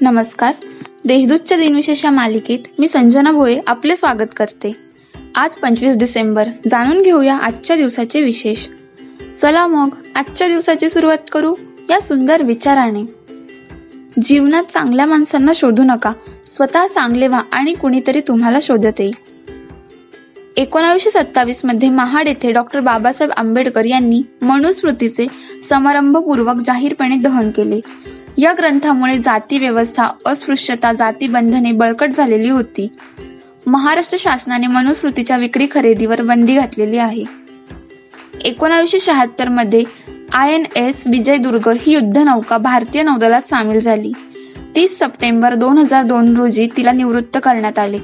नमस्कार. देशदूतच्या दिनविशेष या मालिकेत मी संजना भोये आपले स्वागत करते. आज पंचवीस डिसेंबर. जाणून घेऊया आजच्या दिवसाचे विशेष. चला मग आजच्या दिवसाची सुरुवात करू या सुंदर विचाराने. जीवनात चांगल्या माणसांना शोधू नका. स्वतः चांगले व्हा आणि कुणीतरी तुम्हाला शोधत येईल. एकोणावीसशे सत्तावीसमध्ये महाड येथे डॉक्टर बाबासाहेब आंबेडकर यांनी मनुस्मृतीचे समारंभपूर्वक जाहीरपणे दहन केले. या ग्रंथामुळे जाती व्यवस्था अस्पृश्यता जाती बंधने बळकट झालेली होती. महाराष्ट्र शासनाने मनुस्मृतीच्या विक्री खरेदीवर बंदी घातलेली आहे. एकोणावीसशे शहात्तरमध्ये आय एन एस विजयदुर्ग ही युद्धनौका भारतीय नौदलात सामील झाली. तीस सप्टेंबर दोन हजार दोन रोजी तिला निवृत्त करण्यात आले.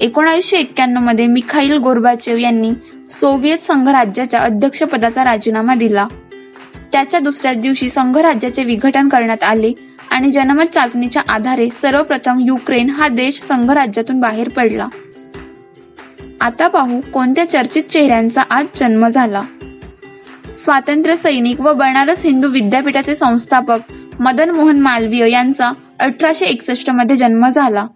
एकोणावीसशे एक्क्याण्णवमध्ये मिखाईल गोरबाचेव यांनी सोव्हिएत संघराज्याच्या अध्यक्षपदाचा राजीनामा दिला. त्याच्या दुसऱ्याच दिवशी संघराज्याचे विघटन करण्यात आले आणि जनमत चाचणीच्या आधारे सर्वप्रथम युक्रेन हा देश संघराज्यातून बाहेर पडला. आता पाहू कोणत्या चर्चित चेहऱ्यांचा आज जन्म झाला. स्वातंत्र्य सैनिक व बनारस हिंदू विद्यापीठाचे संस्थापक मदन मोहन मालवीय यांचा अठराशे एकसष्टमध्ये जन्म झाला.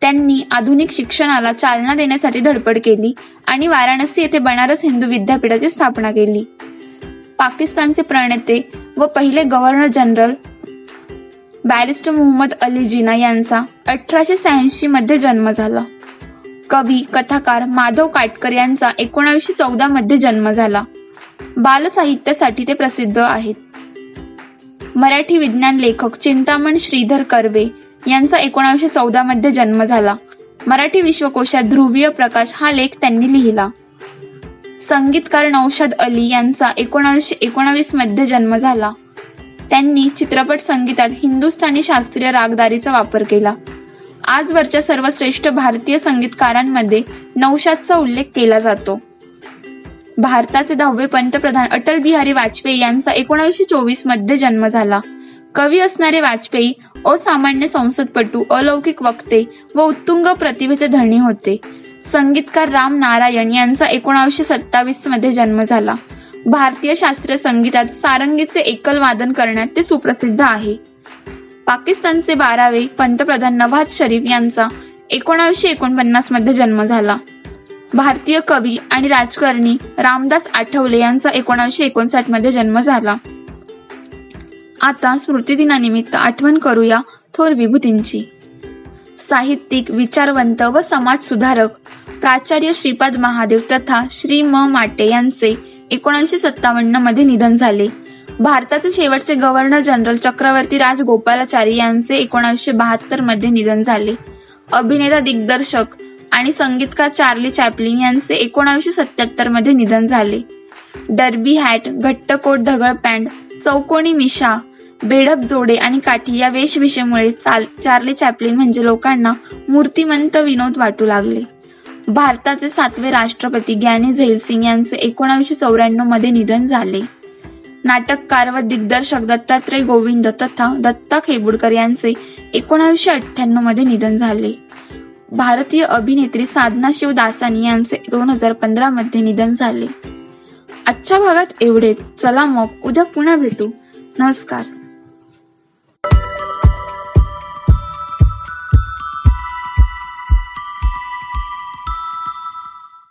त्यांनी आधुनिक शिक्षणाला चालना देण्यासाठी धडपड केली आणि वाराणसी येथे बनारस हिंदू विद्यापीठाची स्थापना केली. पाकिस्तानचे प्रणेते व पहिले governor general barrister Mohammad Ali Jinnah यांचा अठराशे शहाऐंशी मध्ये जन्म झाला. कवी कथाकार माधव काटकर यांचा एकोणावीसशे चौदा मध्ये जन्म झाला. बालसाहित्यासाठी ते प्रसिद्ध आहेत. मराठी विज्ञान लेखक चिंतामण श्रीधर कर्वे यांचा एकोणावीसशे चौदा मध्ये जन्म झाला. मराठी विश्वकोशात ध्रुवीय प्रकाश हा लेख त्यांनी लिहिला. संगीतकार नौशाद अली यांचा एकोणावीसशे एकोणावीसमध्ये जन्म झाला. त्यांनी चित्रपट संगीतात हिंदुस्थानी शास्त्रीय रागदारीचा वापर केला. आजवरच्या सर्वश्रेष्ठ भारतीय संगीतकारांमध्ये नौशादचा उल्लेख केला जातो. भारताचे दहावे पंतप्रधान अटल बिहारी वाजपेयी यांचा एकोणीसशे चोवीसमध्ये जन्म झाला. कवी असणारे वाजपेयी असामान्य संसदपटू अलौकिक वक्ते व उत्तुंग प्रतिभेचे धनी होते. संगीतकार राम नारायण यांचा एकोणावीसशे सत्तावीसमध्ये जन्म झाला. भारतीय शास्त्रीय संगीतात सारंगीचे एकल वादन करण्यात ते सुप्रसिद्ध आहे. पाकिस्तानचे बारावे पंतप्रधान नवाज शरीफ यांचा एकोणावीसशे एकोणपन्नासमध्ये जन्म झाला. भारतीय कवी आणि राजकारणी रामदास आठवले यांचा एकोणावीसशे एकोणसाठमध्ये जन्म झाला. आता स्मृतिदिनानिमित्त आठवण करूया थोर विभूतींची. साहित्यिक विचारवंत व समाज सुधारक. प्राचार्य श्रीपाद महादेव तथा श्री म. माटे यांचे एकोणीसशे सत्तावन्नमध्ये निधन झाले. भारताचे शेवटचे गव्हर्नर जनरल चक्रवर्ती राजगोपालाचारी यांचे एकोणीसशे बहात्तरमध्ये निधन झाले. अभिनेता दिग्दर्शक आणि संगीतकार चार्ली चॅपलिन यांचे एकोणीसशे सत्याहत्तरमध्ये निधन झाले. डर्बी हॅट घट्ट कोट ढगळ पॅन्ट चौकोनी मिशा बेडप जोडे आणि काठी या वेशभूषेमुळे चार्ली चॅपलिन म्हणजे लोकांना मूर्तिमंत विनोद वाटू लागले. भारताचे सातवे राष्ट्रपती ग्यानी झैल सिंग यांचे एकोणावीसशे चौऱ्याण्णवमध्ये निधन झाले. नाटककार व दिग्दर्शक दत्तात्रय गोविंद तथा दत्ता खेबुडकर यांचे एकोणावीसशे अठ्ठ्याण्णवमध्ये निधन झाले. भारतीय अभिनेत्री साधना शिव दासानी यांचे दोन हजार पंधरा मध्ये निधन झाले. आजच्या भागात एवढेच. चला मग उद्या पुन्हा भेटू. नमस्कार.